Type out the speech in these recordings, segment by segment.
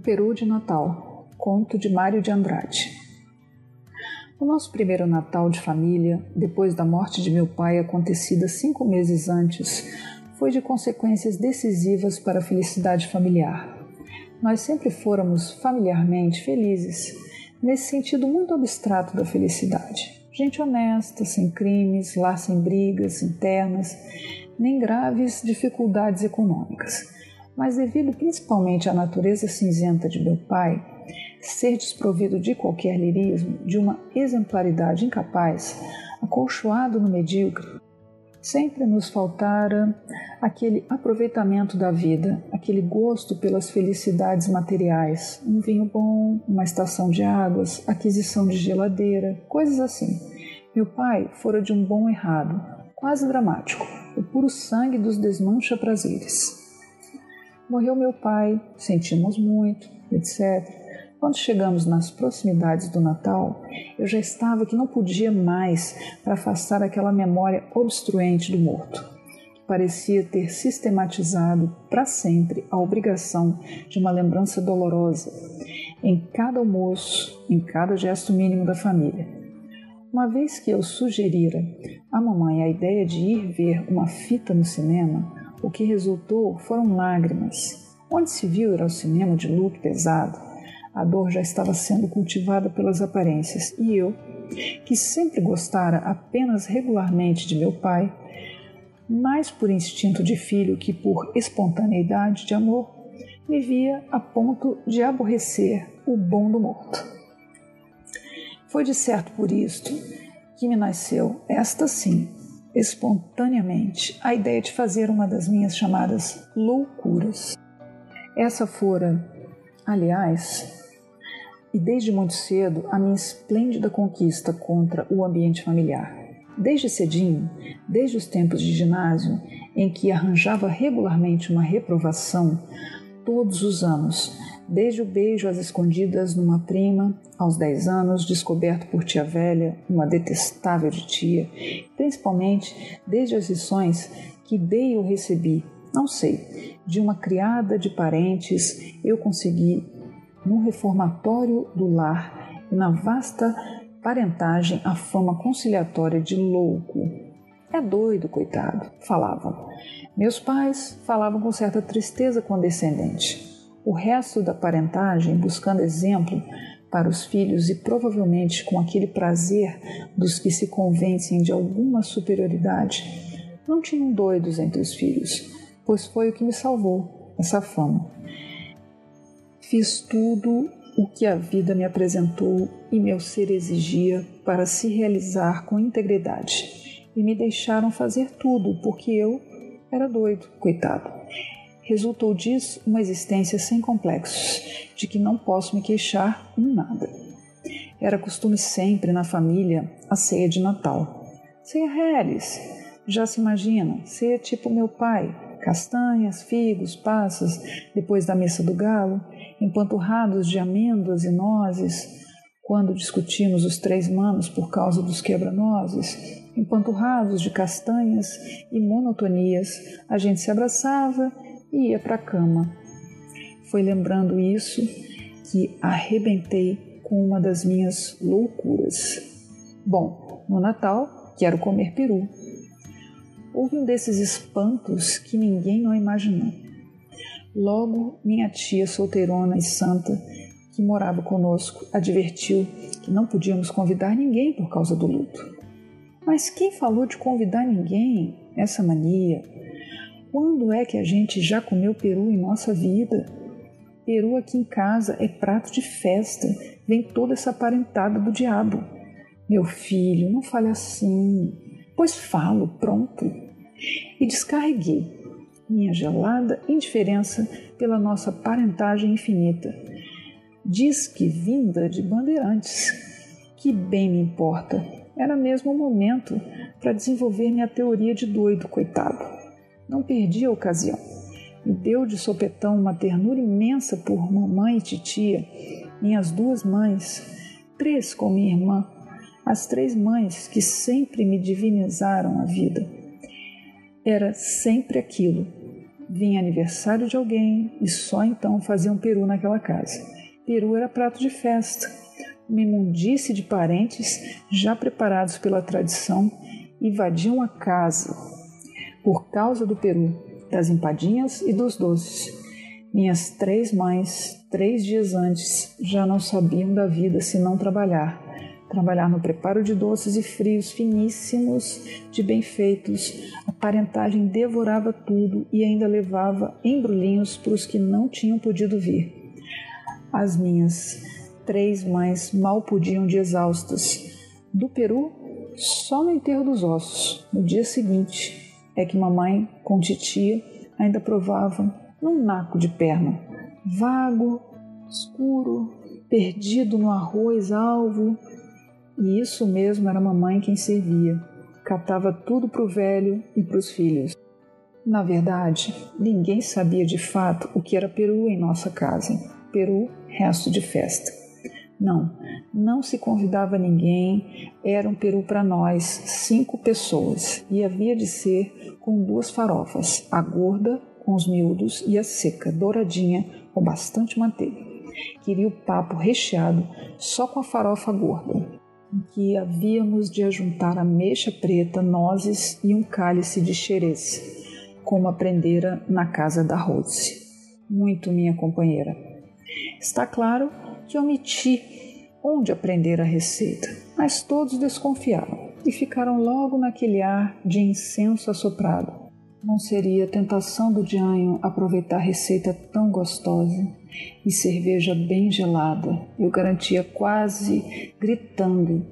O Peru de Natal, conto de Mário de Andrade. O nosso primeiro Natal de família, depois da morte de meu pai acontecida cinco meses antes, foi de consequências decisivas para a felicidade familiar. Nós sempre fôramos familiarmente felizes, nesse sentido muito abstrato da felicidade. Gente honesta, sem crimes, lá sem brigas internas, nem graves dificuldades econômicas mas devido principalmente à natureza cinzenta de meu pai, ser desprovido de qualquer lirismo, de uma exemplaridade incapaz, acolchoado no medíocre, sempre nos faltara aquele aproveitamento da vida, aquele gosto pelas felicidades materiais, um vinho bom, uma estação de águas, aquisição de geladeira, coisas assim. Meu pai fora de um bom errado, quase dramático, o puro sangue dos desmancha prazeres. Morreu meu pai, sentimos muito, etc. Quando chegamos nas proximidades do Natal, eu já estava que não podia mais para afastar aquela memória obstruente do morto, que parecia ter sistematizado para sempre a obrigação de uma lembrança dolorosa em cada almoço, em cada gesto mínimo da família. Uma vez que eu sugerira à mamãe a ideia de ir ver uma fita no cinema, o que resultou foram lágrimas. Onde se viu ir ao cinema de luto pesado, a dor já estava sendo cultivada pelas aparências e eu, que sempre gostara apenas regularmente de meu pai, mais por instinto de filho que por espontaneidade de amor, me via a ponto de aborrecer o bom do morto. Foi de certo por isto que me nasceu, esta sim, espontaneamente a ideia de fazer uma das minhas chamadas loucuras. Essa fora, aliás, e desde muito cedo, a minha esplêndida conquista contra o ambiente familiar. Desde cedinho, desde os tempos de ginásio, em que arranjava regularmente uma reprovação todos os anos, Desde o beijo às escondidas numa prima, aos 10 anos, descoberto por tia velha, uma detestável de tia, principalmente desde as lições que dei ou recebi, não sei, de uma criada de parentes, eu consegui, no reformatório do lar e na vasta parentagem, a fama conciliatória de louco. É doido, coitado, falavam. Meus pais falavam com certa tristeza condescendente o resto da parentagem buscando exemplo para os filhos e provavelmente com aquele prazer dos que se convencem de alguma superioridade. Não tinham doidos entre os filhos, pois foi o que me salvou, essa fama. Fiz tudo o que a vida me apresentou e meu ser exigia para se realizar com integridade. E me deixaram fazer tudo, porque eu era doido, coitado. Resultou disso uma existência sem complexos, de que não posso me queixar em nada. Era costume sempre na família a ceia de Natal. Ceia reles, já se imagina, ceia tipo meu pai, castanhas, figos, passas, depois da missa do galo, empanturrados de amêndoas e nozes, quando discutimos os três manos por causa dos quebra-nozes, empanturrados de castanhas e monotonias, a gente se abraçava e ia para a cama. Foi lembrando isso que arrebentei com uma das minhas loucuras. Bom, no Natal quero comer peru. Houve um desses espantos que ninguém não imaginou. Logo, minha tia solteirona e santa, que morava conosco, advertiu que não podíamos convidar ninguém por causa do luto. Mas quem falou de convidar ninguém? Essa mania, quando é que a gente já comeu peru em nossa vida? Peru aqui em casa é prato de festa, vem toda essa parentada do diabo. Meu filho, não fale assim. Pois falo, pronto. E descarreguei minha gelada indiferença pela nossa parentagem infinita. Diz que vinda de bandeirantes. Que bem me importa. Era mesmo o momento para desenvolver minha teoria de doido, coitado. Não perdi a ocasião. Me deu de sopetão uma ternura imensa por mamãe e titia, minhas duas mães, três com minha irmã, as três mães que sempre me divinizaram a vida. Era sempre aquilo. vinha aniversário de alguém e só então faziam peru naquela casa. Peru era prato de festa, uma imundice de parentes já preparados pela tradição invadiam a casa por causa do peru, das empadinhas e dos doces. Minhas três mães, três dias antes, já não sabiam da vida se não trabalhar. Trabalhar no preparo de doces e frios finíssimos, de bem feitos. A parentagem devorava tudo e ainda levava embrulhinhos para os que não tinham podido vir. As minhas três mães mal podiam de exaustas. Do Peru, só no enterro dos ossos, no dia seguinte, é que mamãe, com titia, ainda provava num naco de perna, vago, escuro, perdido no arroz alvo. E isso mesmo era mamãe quem servia. Catava tudo para o velho e para os filhos. Na verdade, ninguém sabia de fato o que era peru em nossa casa. Peru, resto de festa. Não, não se convidava ninguém, era um peru para nós, cinco pessoas, e havia de ser com duas farofas, a gorda com os miúdos e a seca, douradinha, com bastante manteiga. Queria o papo recheado só com a farofa gorda, em que havíamos de ajuntar ameixa preta, nozes e um cálice de xerez, como aprendera na casa da Rose. Muito minha companheira. Está claro que omiti onde aprender a receita, mas todos desconfiaram e ficaram logo naquele ar de incenso assoprado. Não seria tentação do Dianho aproveitar receita tão gostosa e cerveja bem gelada, eu garantia quase gritando.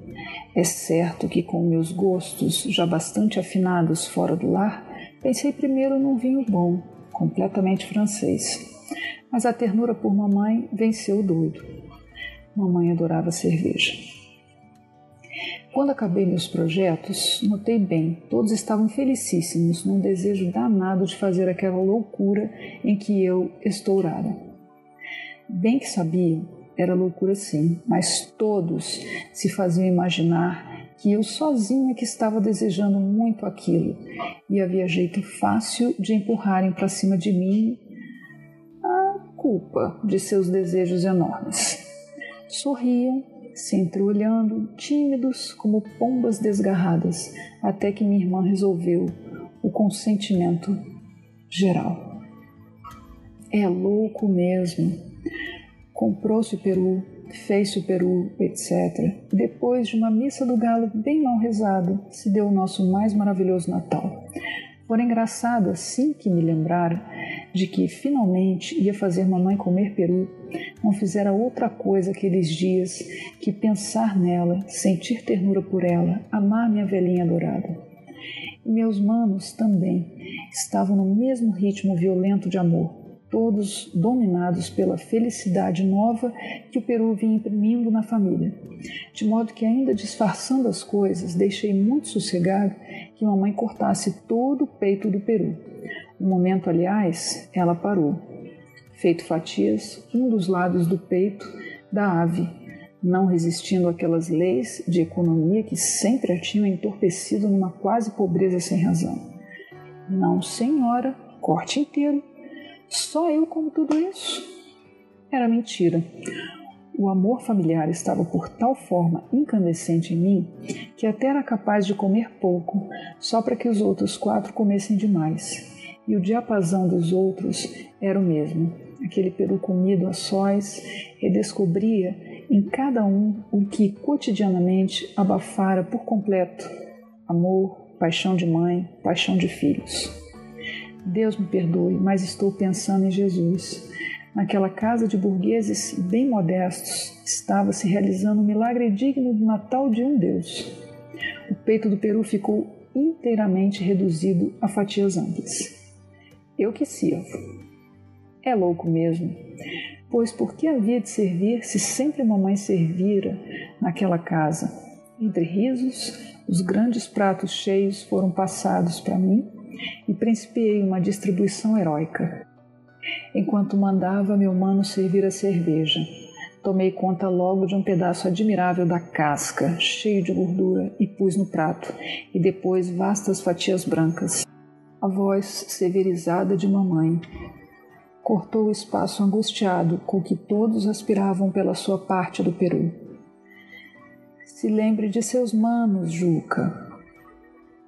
É certo que, com meus gostos já bastante afinados fora do lar, pensei primeiro num vinho bom, completamente francês. Mas a ternura por mamãe venceu o doido. Mamãe adorava cerveja. Quando acabei meus projetos, notei bem, todos estavam felicíssimos num desejo danado de fazer aquela loucura em que eu estourara. Bem que sabiam, era loucura sim, mas todos se faziam imaginar que eu sozinha que estava desejando muito aquilo e havia jeito fácil de empurrarem para cima de mim a culpa de seus desejos enormes sorriam, se entreolhando, tímidos como pombas desgarradas, até que minha irmã resolveu o consentimento geral. É louco mesmo. Comprou-se o peru, fez-se o peru, etc. Depois de uma missa do galo bem mal rezada, se deu o nosso mais maravilhoso Natal. Fora engraçado assim que me lembraram de que finalmente ia fazer mamãe comer peru, não fizera outra coisa aqueles dias que pensar nela, sentir ternura por ela, amar minha velhinha adorada. E meus manos também estavam no mesmo ritmo violento de amor, todos dominados pela felicidade nova que o Peru vinha imprimindo na família. De modo que, ainda disfarçando as coisas, deixei muito sossegado que mamãe cortasse todo o peito do Peru. Um momento, aliás, ela parou, feito fatias um dos lados do peito da ave, não resistindo àquelas leis de economia que sempre a tinham entorpecido numa quase pobreza sem razão. Não, senhora, corte inteiro só eu como tudo isso? Era mentira. O amor familiar estava por tal forma incandescente em mim que até era capaz de comer pouco, só para que os outros quatro comessem demais. E o diapasão dos outros era o mesmo. Aquele peru comido a sós redescobria em cada um o que cotidianamente abafara por completo: amor, paixão de mãe, paixão de filhos. Deus me perdoe, mas estou pensando em Jesus. Naquela casa de burgueses bem modestos estava se realizando um milagre digno do Natal de um Deus. O peito do peru ficou inteiramente reduzido a fatias amplas. Eu que sirvo. É louco mesmo, pois por que havia de servir se sempre mamãe servira naquela casa? Entre risos, os grandes pratos cheios foram passados para mim e principiei uma distribuição heróica. Enquanto mandava meu mano servir a cerveja, tomei conta logo de um pedaço admirável da casca, cheio de gordura, e pus no prato, e depois vastas fatias brancas. a voz severizada de mamãe cortou o espaço angustiado com que todos aspiravam pela sua parte do Peru. Se lembre de seus manos, Juca.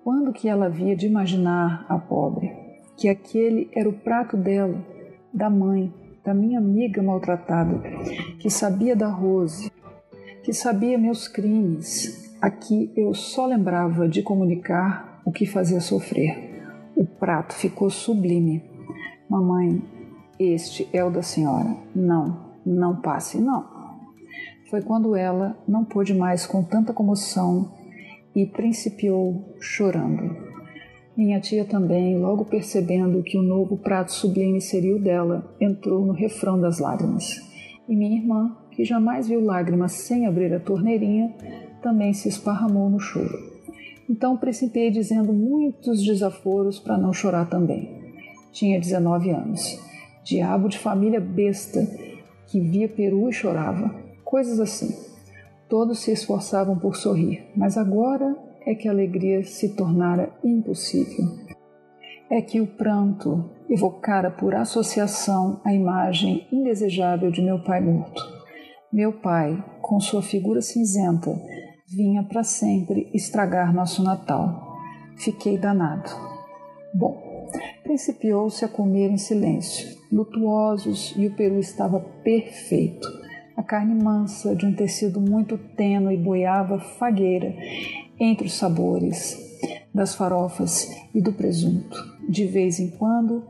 Quando que ela havia de imaginar, a pobre, que aquele era o prato dela, da mãe, da minha amiga maltratada, que sabia da Rose, que sabia meus crimes, a que eu só lembrava de comunicar o que fazia sofrer. O prato ficou sublime. Mamãe, este é o da senhora. Não, não passe, não. Foi quando ela não pôde mais com tanta comoção e principiou chorando. Minha tia também, logo percebendo que o novo prato sublime seria o dela, entrou no refrão das lágrimas. E minha irmã, que jamais viu lágrimas sem abrir a torneirinha, também se esparramou no choro. Então principiei dizendo muitos desaforos para não chorar também. Tinha 19 anos diabo de família besta que via peru e chorava, coisas assim. Todos se esforçavam por sorrir, mas agora é que a alegria se tornara impossível. É que o pranto evocara por associação a imagem indesejável de meu pai morto. Meu pai, com sua figura cinzenta, vinha para sempre estragar nosso Natal. Fiquei danado. Bom, Principiou-se a comer em silêncio, lutuosos, e o peru estava perfeito. A carne mansa, de um tecido muito tênue, boiava fagueira entre os sabores das farofas e do presunto. De vez em quando,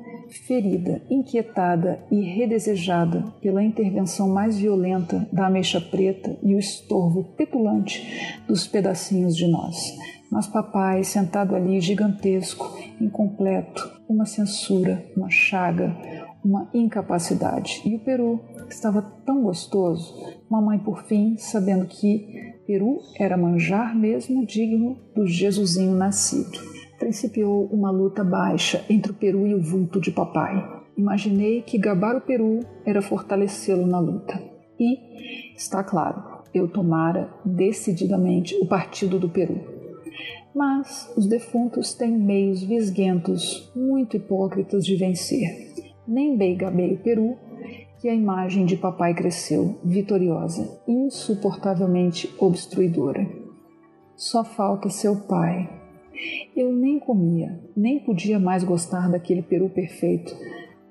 ferida, inquietada e redesejada pela intervenção mais violenta da ameixa preta e o estorvo petulante dos pedacinhos de nós. Mas papai, sentado ali, gigantesco, incompleto, uma censura, uma chaga, uma incapacidade. E o peru estava tão gostoso, mamãe, por fim, sabendo que peru era manjar mesmo digno do Jesusinho nascido. Principiou uma luta baixa entre o peru e o vulto de papai. Imaginei que gabar o peru era fortalecê-lo na luta. E, está claro, eu tomara decididamente o partido do peru. Mas os defuntos têm meios visguentos, muito hipócritas de vencer. Nem bem gabei o peru, que a imagem de papai cresceu, vitoriosa, insuportavelmente obstruidora. Só falta seu pai. Eu nem comia, nem podia mais gostar daquele peru perfeito,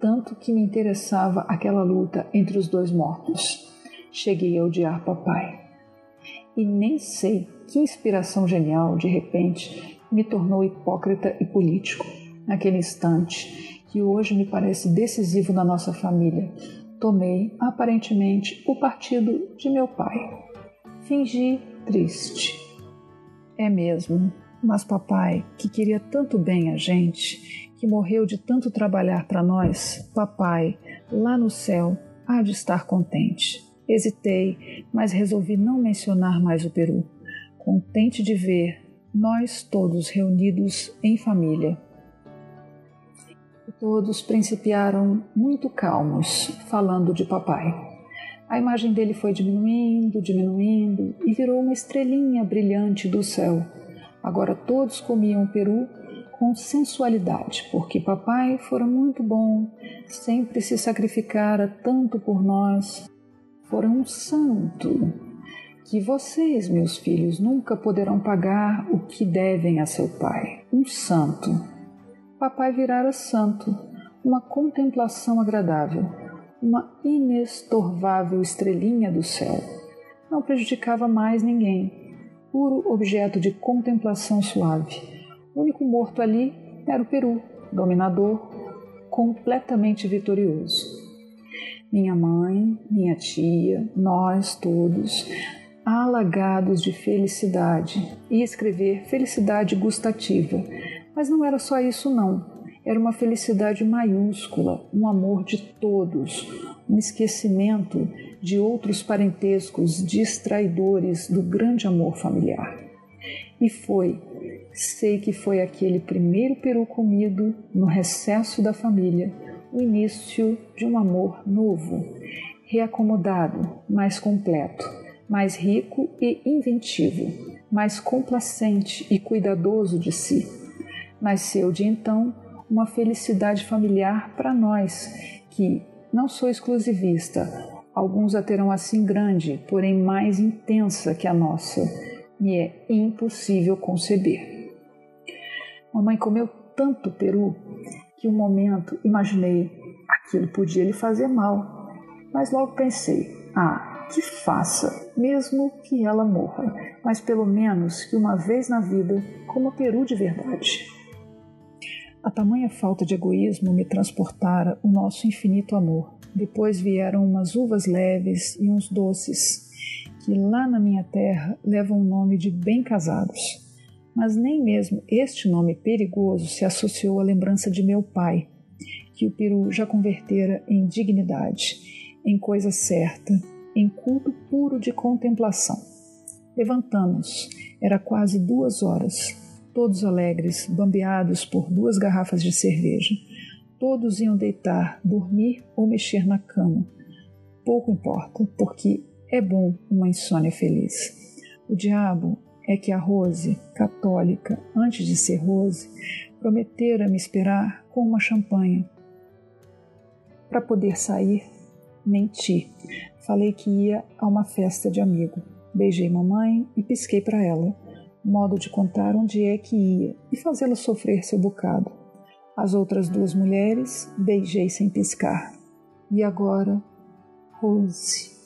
tanto que me interessava aquela luta entre os dois mortos. Cheguei a odiar papai. E nem sei que inspiração genial, de repente, me tornou hipócrita e político. Naquele instante, que hoje me parece decisivo na nossa família, tomei, aparentemente, o partido de meu pai. Fingi triste. É mesmo, mas papai, que queria tanto bem a gente, que morreu de tanto trabalhar para nós, papai, lá no céu, há de estar contente. Hesitei, mas resolvi não mencionar mais o Peru contente de ver nós todos reunidos em família. Todos principiaram muito calmos, falando de papai. A imagem dele foi diminuindo, diminuindo e virou uma estrelinha brilhante do céu. Agora todos comiam peru com sensualidade, porque papai fora muito bom, sempre se sacrificara tanto por nós. Fora um santo, que vocês, meus filhos, nunca poderão pagar o que devem a seu pai. Um santo. Papai virara santo, uma contemplação agradável, uma inestorvável estrelinha do céu. Não prejudicava mais ninguém, puro objeto de contemplação suave. O único morto ali era o peru, dominador, completamente vitorioso. Minha mãe, minha tia, nós todos alagados de felicidade e escrever felicidade gustativa. Mas não era só isso, não. Era uma felicidade maiúscula, um amor de todos, um esquecimento de outros parentescos distraidores do grande amor familiar. E foi, sei que foi aquele primeiro peru comido no recesso da família, o início de um amor novo, reacomodado, mais completo mais rico e inventivo, mais complacente e cuidadoso de si. Nasceu de então uma felicidade familiar para nós, que não sou exclusivista. Alguns a terão assim grande, porém mais intensa que a nossa, e é impossível conceber. Mamãe comeu tanto peru que um momento imaginei aquilo podia lhe fazer mal, mas logo pensei: ah, que faça, mesmo que ela morra, mas pelo menos que uma vez na vida coma peru de verdade. A tamanha falta de egoísmo me transportara o nosso infinito amor. Depois vieram umas uvas leves e uns doces, que lá na minha terra levam o nome de bem casados. Mas nem mesmo este nome perigoso se associou à lembrança de meu pai, que o peru já convertera em dignidade, em coisa certa, em culto puro de contemplação. Levantamos, era quase duas horas, todos alegres, bambeados por duas garrafas de cerveja. Todos iam deitar, dormir ou mexer na cama. Pouco importa, porque é bom uma insônia feliz. O diabo é que a Rose, católica, antes de ser Rose, prometera me esperar com uma champanhe. Para poder sair, menti. Falei que ia a uma festa de amigo. Beijei mamãe e pisquei para ela modo de contar onde é que ia e fazê-la sofrer seu bocado. As outras duas mulheres beijei sem piscar. E agora, Rose.